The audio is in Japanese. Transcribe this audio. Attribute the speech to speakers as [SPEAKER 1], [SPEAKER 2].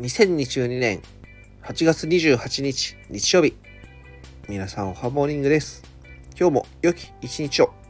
[SPEAKER 1] 2022年8月28日日曜日。皆さんおはモーニングです。今日も良き一日を。